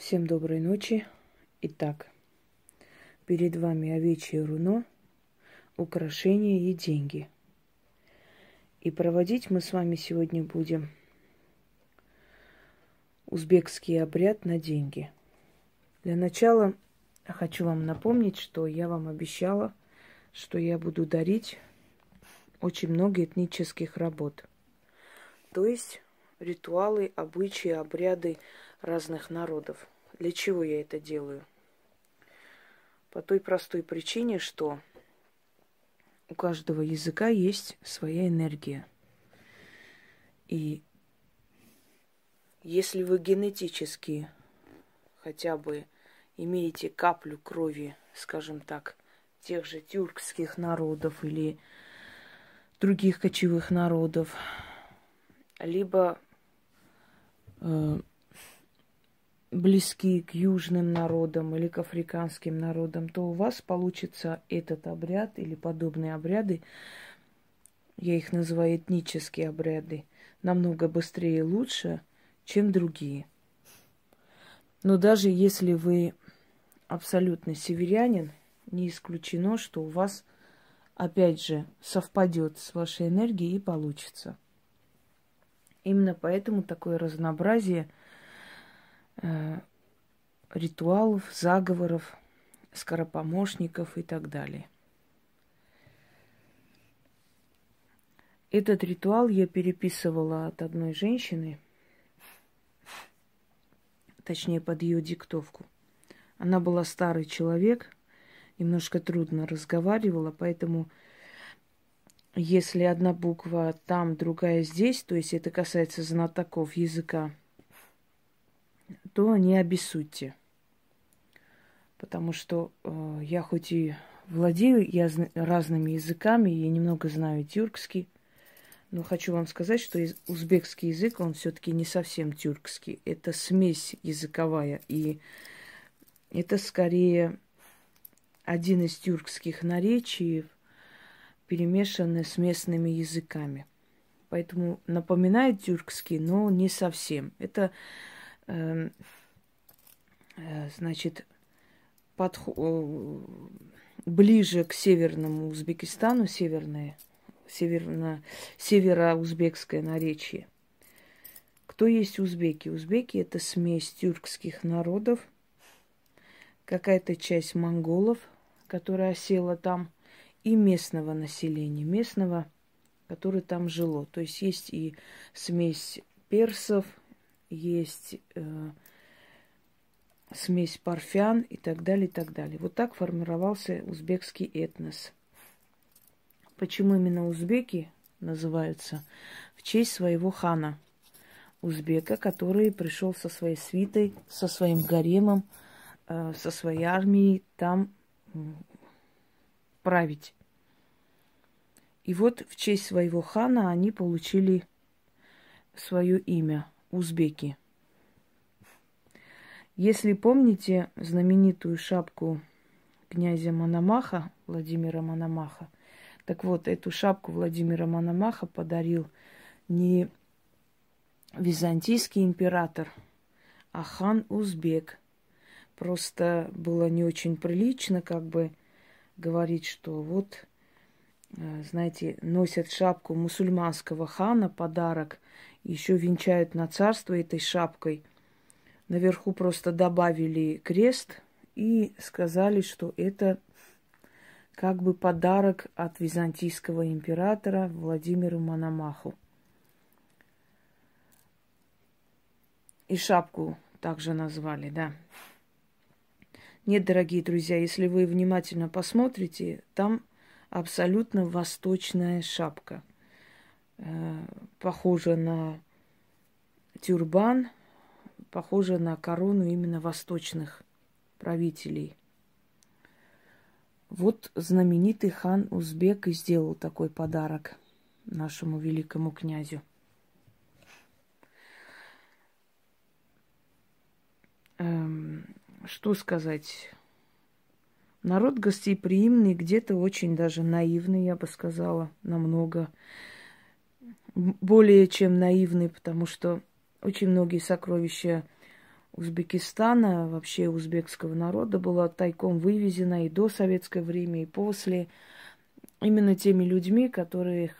Всем доброй ночи. Итак, перед вами овечье руно, украшения и деньги. И проводить мы с вами сегодня будем узбекский обряд на деньги. Для начала хочу вам напомнить, что я вам обещала, что я буду дарить очень много этнических работ. То есть ритуалы, обычаи, обряды разных народов. Для чего я это делаю? По той простой причине, что у каждого языка есть своя энергия. И если вы генетически хотя бы имеете каплю крови, скажем так, тех же тюркских народов или других кочевых народов, либо э, близки к южным народам или к африканским народам, то у вас получится этот обряд или подобные обряды, я их называю этнические обряды, намного быстрее и лучше, чем другие. Но даже если вы абсолютно северянин, не исключено, что у вас, опять же, совпадет с вашей энергией и получится. Именно поэтому такое разнообразие – ритуалов, заговоров, скоропомощников и так далее. Этот ритуал я переписывала от одной женщины, точнее под ее диктовку. Она была старый человек, немножко трудно разговаривала, поэтому если одна буква там, другая здесь, то есть это касается знатоков языка, то не обессудьте. Потому что э, я хоть и владею я разными языками, и немного знаю тюркский, но хочу вам сказать, что узбекский язык, он все-таки не совсем тюркский. Это смесь языковая. И это скорее один из тюркских наречий, перемешанный с местными языками. Поэтому напоминает тюркский, но не совсем. Это значит, подход, ближе к северному Узбекистану, северное, северно, северо-узбекское наречие. Кто есть узбеки? Узбеки – это смесь тюркских народов, какая-то часть монголов, которая осела там, и местного населения, местного, которое там жило. То есть есть и смесь персов – есть э, смесь парфян и так далее, и так далее. Вот так формировался узбекский этнос. Почему именно узбеки называются? В честь своего хана узбека, который пришел со своей свитой, со своим гаремом, э, со своей армией там править. И вот в честь своего хана они получили свое имя – узбеки. Если помните знаменитую шапку князя Мономаха, Владимира Мономаха, так вот, эту шапку Владимира Мономаха подарил не византийский император, а хан Узбек. Просто было не очень прилично как бы говорить, что вот, э, знаете, носят шапку мусульманского хана, подарок – еще венчают на царство этой шапкой. Наверху просто добавили крест и сказали, что это как бы подарок от византийского императора Владимиру Мономаху. И шапку также назвали, да. Нет, дорогие друзья, если вы внимательно посмотрите, там абсолютно восточная шапка – похожа на тюрбан, похожа на корону именно восточных правителей. Вот знаменитый хан Узбек и сделал такой подарок нашему великому князю. Эм, что сказать? Народ гостеприимный, где-то очень даже наивный, я бы сказала, намного более чем наивный, потому что очень многие сокровища Узбекистана, вообще узбекского народа была тайком вывезена и до советское время, и после. Именно теми людьми, которых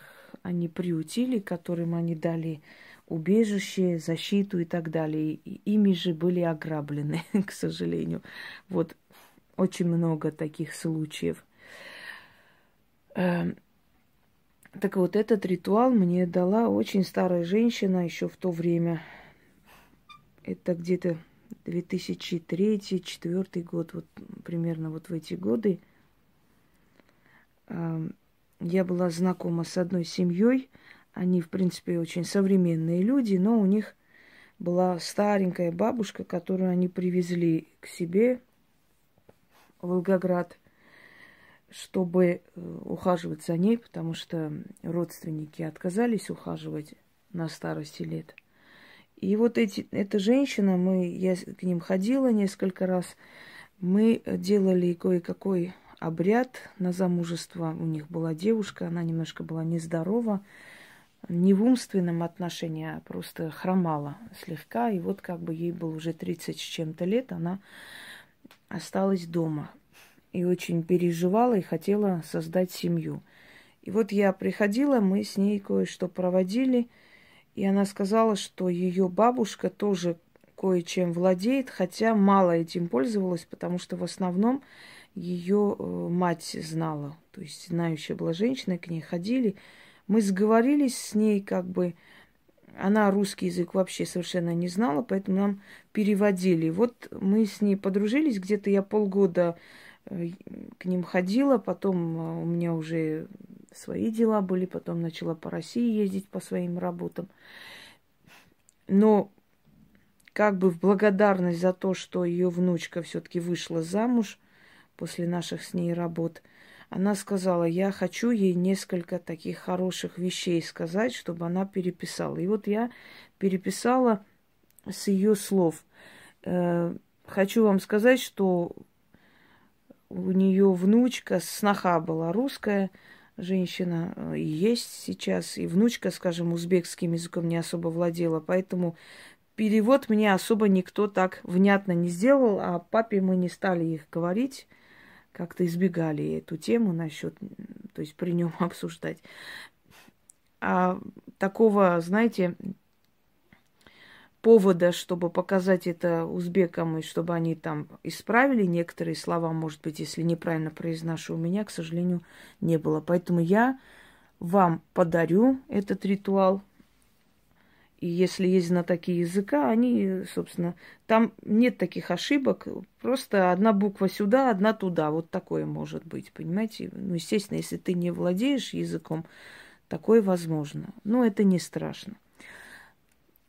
они приутили, которым они дали убежище, защиту и так далее. И ими же были ограблены, к сожалению. Вот очень много таких случаев. Так вот, этот ритуал мне дала очень старая женщина еще в то время. Это где-то 2003-2004 год, вот примерно вот в эти годы. Я была знакома с одной семьей. Они, в принципе, очень современные люди, но у них была старенькая бабушка, которую они привезли к себе в Волгоград – чтобы э, ухаживать за ней, потому что родственники отказались ухаживать на старости лет. И вот эти, эта женщина, мы, я к ним ходила несколько раз, мы делали кое-какой обряд на замужество. У них была девушка, она немножко была нездорова, не в умственном отношении, а просто хромала слегка. И вот как бы ей было уже 30 с чем-то лет, она осталась дома и очень переживала и хотела создать семью. И вот я приходила, мы с ней кое-что проводили, и она сказала, что ее бабушка тоже кое-чем владеет, хотя мало этим пользовалась, потому что в основном ее э, мать знала. То есть знающая была женщина, к ней ходили. Мы сговорились с ней, как бы, она русский язык вообще совершенно не знала, поэтому нам переводили. Вот мы с ней подружились, где-то я полгода к ним ходила, потом э, у меня уже свои дела были, потом начала по России ездить по своим работам. Но как бы в благодарность за то, что ее внучка все-таки вышла замуж после наших с ней работ, она сказала, я хочу ей несколько таких хороших вещей сказать, чтобы она переписала. И вот я переписала с ее слов. Э, хочу вам сказать, что у нее внучка, сноха была русская женщина, э, и есть сейчас, и внучка, скажем, узбекским языком не особо владела, поэтому перевод мне особо никто так внятно не сделал, а папе мы не стали их говорить, как-то избегали эту тему насчет, то есть при нем обсуждать. А такого, знаете, повода, чтобы показать это узбекам, и чтобы они там исправили некоторые слова, может быть, если неправильно произношу, у меня, к сожалению, не было. Поэтому я вам подарю этот ритуал. И если есть знатоки языка, они, собственно, там нет таких ошибок, просто одна буква сюда, одна туда, вот такое может быть, понимаете? Ну, естественно, если ты не владеешь языком, такое возможно. Но это не страшно.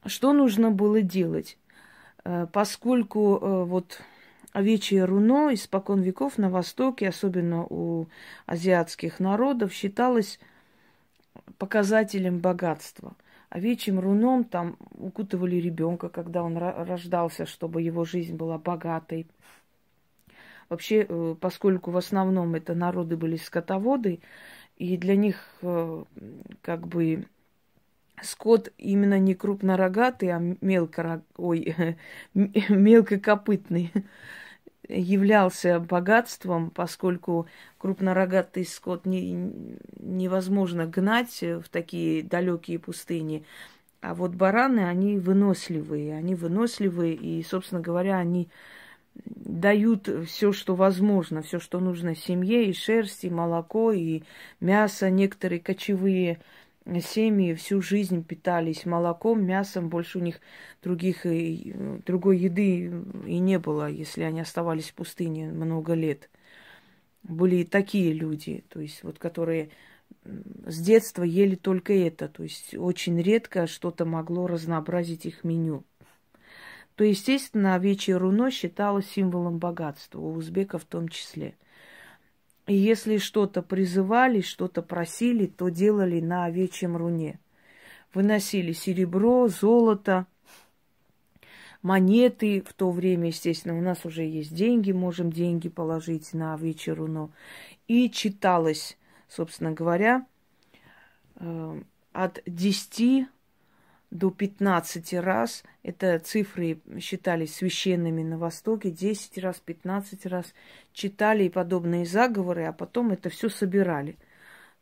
Что нужно было делать? Э, поскольку э, вот овечье руно испокон веков на Востоке, особенно у азиатских народов, считалось показателем богатства. Овечьим руном там укутывали ребенка, когда он рождался, чтобы его жизнь была богатой. Вообще, э, поскольку в основном это народы были скотоводы, и для них как бы скот именно не крупнорогатый, а мелко, ой, мелкокопытный являлся богатством, поскольку крупнорогатый скот не, невозможно гнать в такие далекие пустыни. А вот бараны, они выносливые, они выносливые, и, собственно говоря, они дают все, что возможно, все, что нужно семье, и шерсть, и молоко, и мясо, некоторые кочевые семьи всю жизнь питались молоком, мясом, больше у них других, другой еды и не было, если они оставались в пустыне много лет. Были и такие люди, то есть вот которые с детства ели только это, то есть очень редко что-то могло разнообразить их меню. То, естественно, овечье руно считалось символом богатства, у узбеков в том числе – и если что-то призывали, что-то просили, то делали на овечьем руне. Выносили серебро, золото, монеты. В то время, естественно, у нас уже есть деньги, можем деньги положить на овечье руно. И читалось, собственно говоря, э, от 10 до 15 раз. Это цифры считались священными на Востоке. 10 раз, 15 раз читали и подобные заговоры, а потом это все собирали.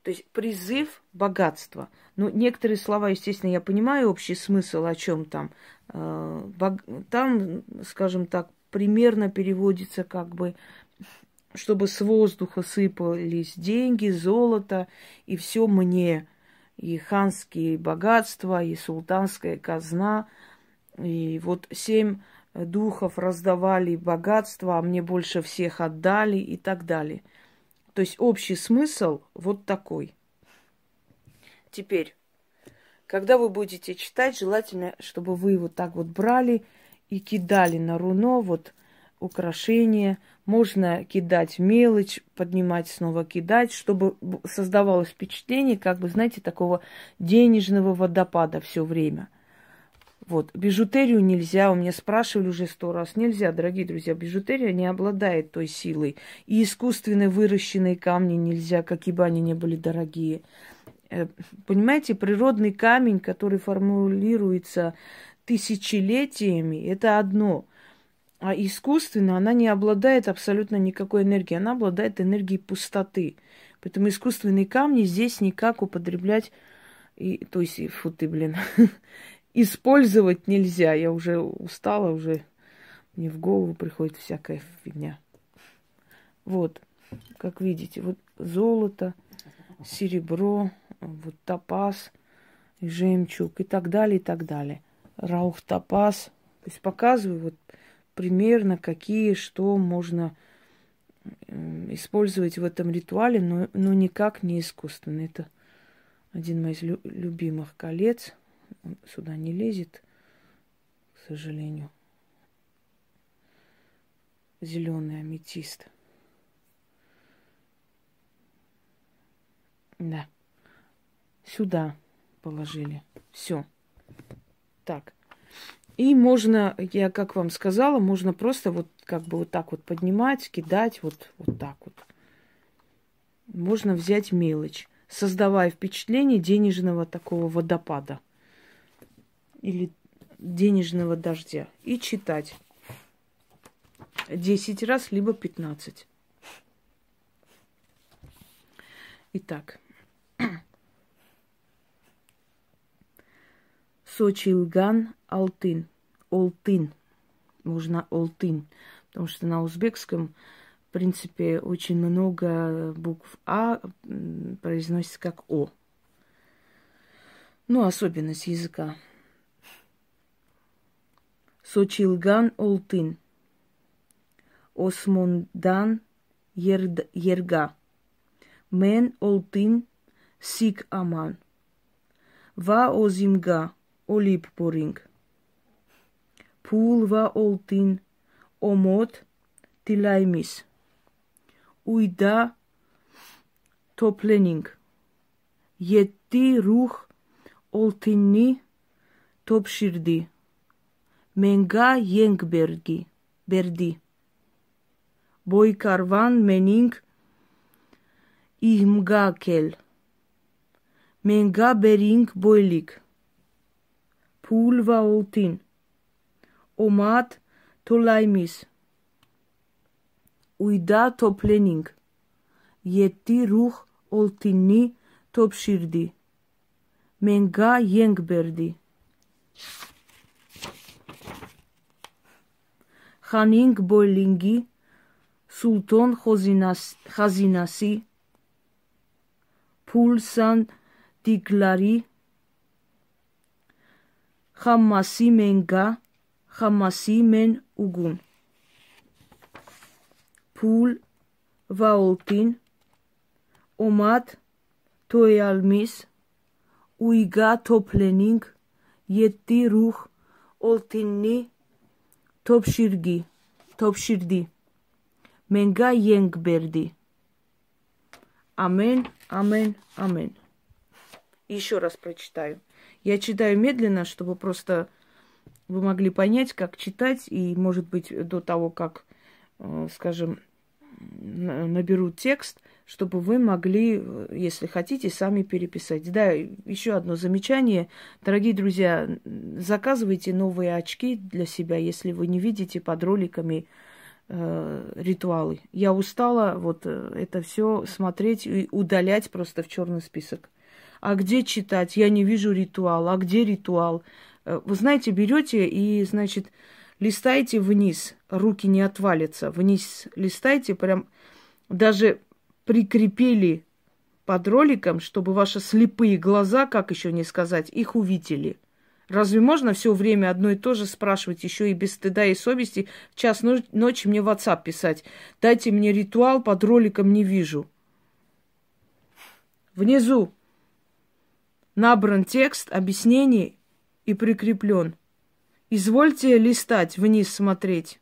То есть призыв богатства. Ну, некоторые слова, естественно, я понимаю общий смысл, о чем там. Э, там, скажем так, примерно переводится как бы чтобы с воздуха сыпались деньги, золото, и все мне – и ханские богатства, и султанская казна. И вот семь духов раздавали богатство, а мне больше всех отдали и так далее. То есть общий смысл вот такой. Теперь, когда вы будете читать, желательно, чтобы вы вот так вот брали и кидали на руно вот украшения, можно кидать мелочь, поднимать, снова кидать, чтобы создавалось впечатление, как бы, знаете, такого денежного водопада все время. Вот, бижутерию нельзя, у меня спрашивали уже сто раз, нельзя, дорогие друзья, бижутерия не обладает той силой. И искусственно выращенные камни нельзя, какие бы они ни были дорогие. Э, понимаете, природный камень, который формулируется тысячелетиями, это одно – а искусственно она не обладает абсолютно никакой энергией. Она обладает энергией пустоты. Поэтому искусственные камни здесь никак употреблять, и, то есть, фу ты, блин, использовать нельзя. Я уже устала, уже мне в голову приходит всякая фигня. Вот, как видите, вот золото, серебро, вот топаз, жемчуг и так далее, и так далее. Раух топаз. То есть показываю вот примерно, какие, что можно использовать в этом ритуале, но, но никак не искусственно. Это один из моих лю- любимых колец. Он сюда не лезет, к сожалению. Зеленый аметист. Да. Сюда положили. Все. Так. И можно, я как вам сказала, можно просто вот как бы вот так вот поднимать, кидать, вот, вот так вот. Можно взять мелочь, создавая впечатление денежного такого водопада или денежного дождя и читать 10 раз, либо 15. Итак. Сочилган Алтын. Олтын. Можно Олтын. Потому что на узбекском, в принципе, очень много букв А произносится как О. Ну, особенность языка. Сочилган Олтын. Осмондан Ерга. Мен Олтын Сик Аман. Ва Озимга. օլիպ բորինգ փուլվա օլտին օմոտ դիլայմիս ուիդա տոպլենինգ յետտի ռուխ օլտիննի տոպշիրդի մենգա յենգբերգի բերդի բոյկարվան մենինգ իհմգակել մենգա բերինգ բոյլիկ ფულვაოლთინ ომად თოლაიმის. უიდა თოფლენინგ. ეტი რუხ ოლთინი თოფშირდი. მენგა იენგბერდი ხანინგ ბოლინგი სულტონ ხაზინასი. ფულსან დიგლარი Хамаси Менга, Хамаси Мен Угун. Пул Ваолтин, Омат Тоялмис, Уйга Топленинг, Yetti ruh oltinni topşirgi, topşirdi. Menga yenг берди. Амен, амен, амен. Еще раз прочитаю. Я читаю медленно, чтобы просто вы могли понять, как читать, и, может быть, до того, как, э, скажем, наберут текст, чтобы вы могли, если хотите, сами переписать. Да, еще одно замечание. Дорогие друзья, заказывайте новые очки для себя, если вы не видите под роликами э, ритуалы. Я устала вот э, это все смотреть и удалять просто в черный список. А где читать? Я не вижу ритуал. А где ритуал? Э, вы знаете, берете и, значит, листайте вниз, руки не отвалятся. Вниз листайте, прям даже прикрепили под роликом, чтобы ваши слепые глаза, как еще не сказать, их увидели. Разве можно все время одно и то же спрашивать, еще и без стыда и совести, час ночи мне в WhatsApp писать? Дайте мне ритуал, под роликом не вижу. Внизу набран текст, объяснений и прикреплен. Извольте листать, вниз смотреть.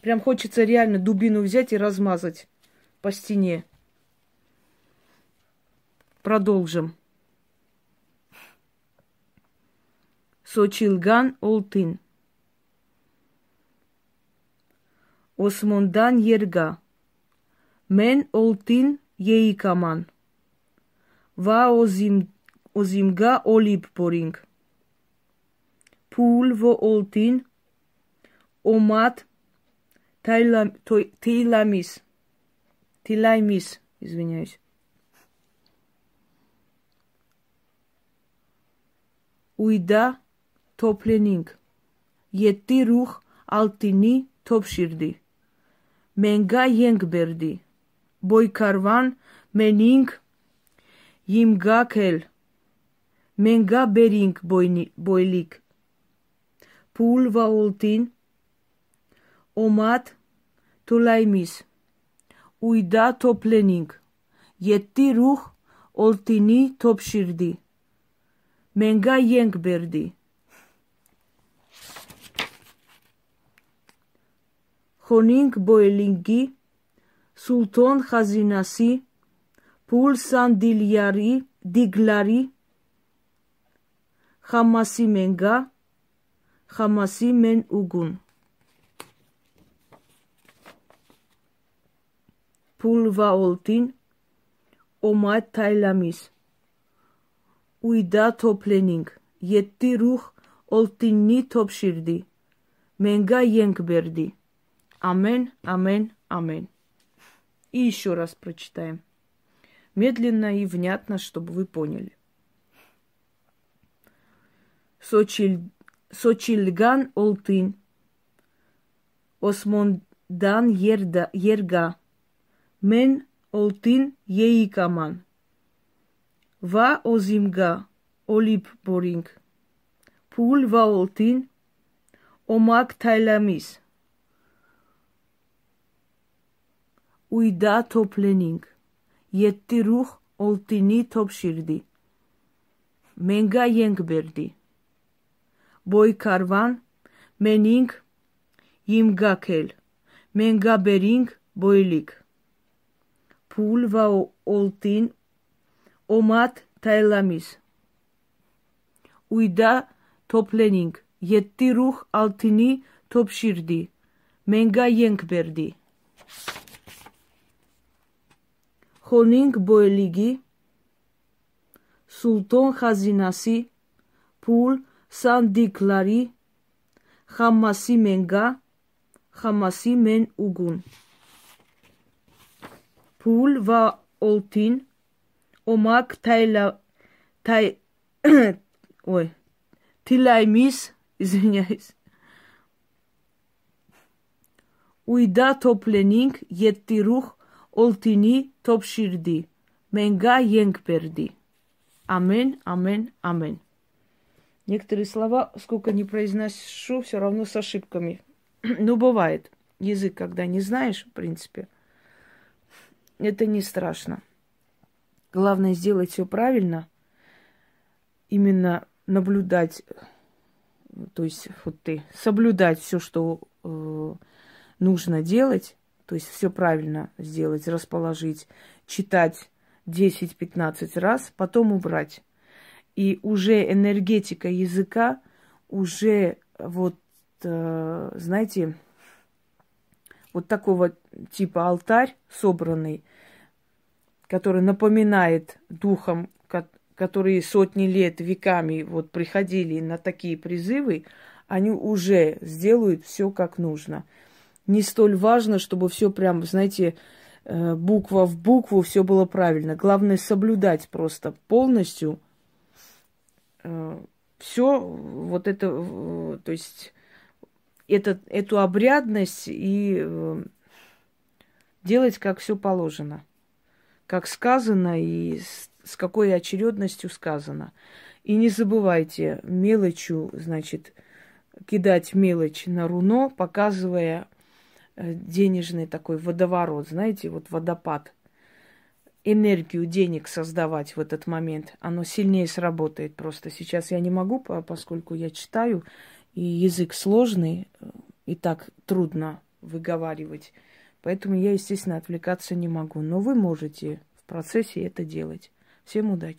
Прям хочется реально дубину взять и размазать по стене. Продолжим. Сочилган Олтин. Осмондан Ерга. Мен Олтин Еикаман. Ва озим, озимга Олип Поринг. Пул во Олтин. Омат Тайламис. Тилаймис, извиняюсь. Уйда топленинг. Yetti ruh altini topşirdi. Menga yengberdi. Boykarvan mening yimgakel. menga bering boylik. Pul va oltin, omad to'laymiz. Uyda to'planing. Yetti ruh oltini topshirdi. Menga yeng berdi. Honing boylingi, sulton xazinasi, pul sandilyari, diglari, hamasi menga, hamasi men ugun. pulva oltin, omat taylamis. Uida toplening, yetti ruh oltinni topşirdi. Менга Йенгберди. Амен, амен, амен. И еще раз прочитаем. Медленно и внятно, чтобы вы поняли. Սոչիլգան օլտին Օսմոնդան երգա Մեն օլտին եիկաման Վա օզիմգա օլիպ բորինգ Փուլ վա օլտին օմակ թայլամիս Ուիդա թոփլենինգ Յետտիրուխ օլտինի թոփշիրդի Մենգա ենգբերդի բոյքարվան մենինք իմգաքել մենգաբերինք բոյլիկ փուլ վա օլտին օմատ թայլամիս ուйда թոփլենինք յետտի ռուխ ալտինի թոփշիրդի մենգա յենք բերդի խոնինք բոյլիգի սուլտոն խազինասի փուլ boyligi, sultan hazinasi, pul sandiklari, hamasi menga, hamasi men ugun pul va oltin omak tayla tay ой тилаймис извиняюсь уйда топленинг yetti ruh oltini topşirdi menga yeнгберди Амен, амен, амен. Некоторые слова, сколько не произношу, все равно с ошибками. ну, бывает. Язык, когда не знаешь, в принципе – это не страшно. Главное сделать все правильно, именно наблюдать, то есть вот ты соблюдать все, что э, нужно делать, то есть все правильно сделать, расположить, читать 10-15 раз, потом убрать. И уже энергетика языка, уже вот, э, знаете, вот такого типа алтарь собранный, который напоминает духом, которые сотни лет, веками вот приходили на такие призывы, они уже сделают все как нужно. Не столь важно, чтобы все прям, знаете, э, буква в букву, все было правильно. Главное соблюдать просто полностью все вот это, то есть это, эту обрядность и э, делать как все положено, как сказано и с, с какой очередностью сказано. И не забывайте мелочью, значит, кидать мелочь на руно, показывая э, денежный такой водоворот, знаете, вот водопад. Энергию денег создавать в этот момент, оно сильнее сработает просто. Сейчас я не могу, поскольку я читаю, и язык сложный, э, и так трудно выговаривать. Поэтому я, естественно, отвлекаться не могу. Но вы можете в процессе это делать. Всем удачи!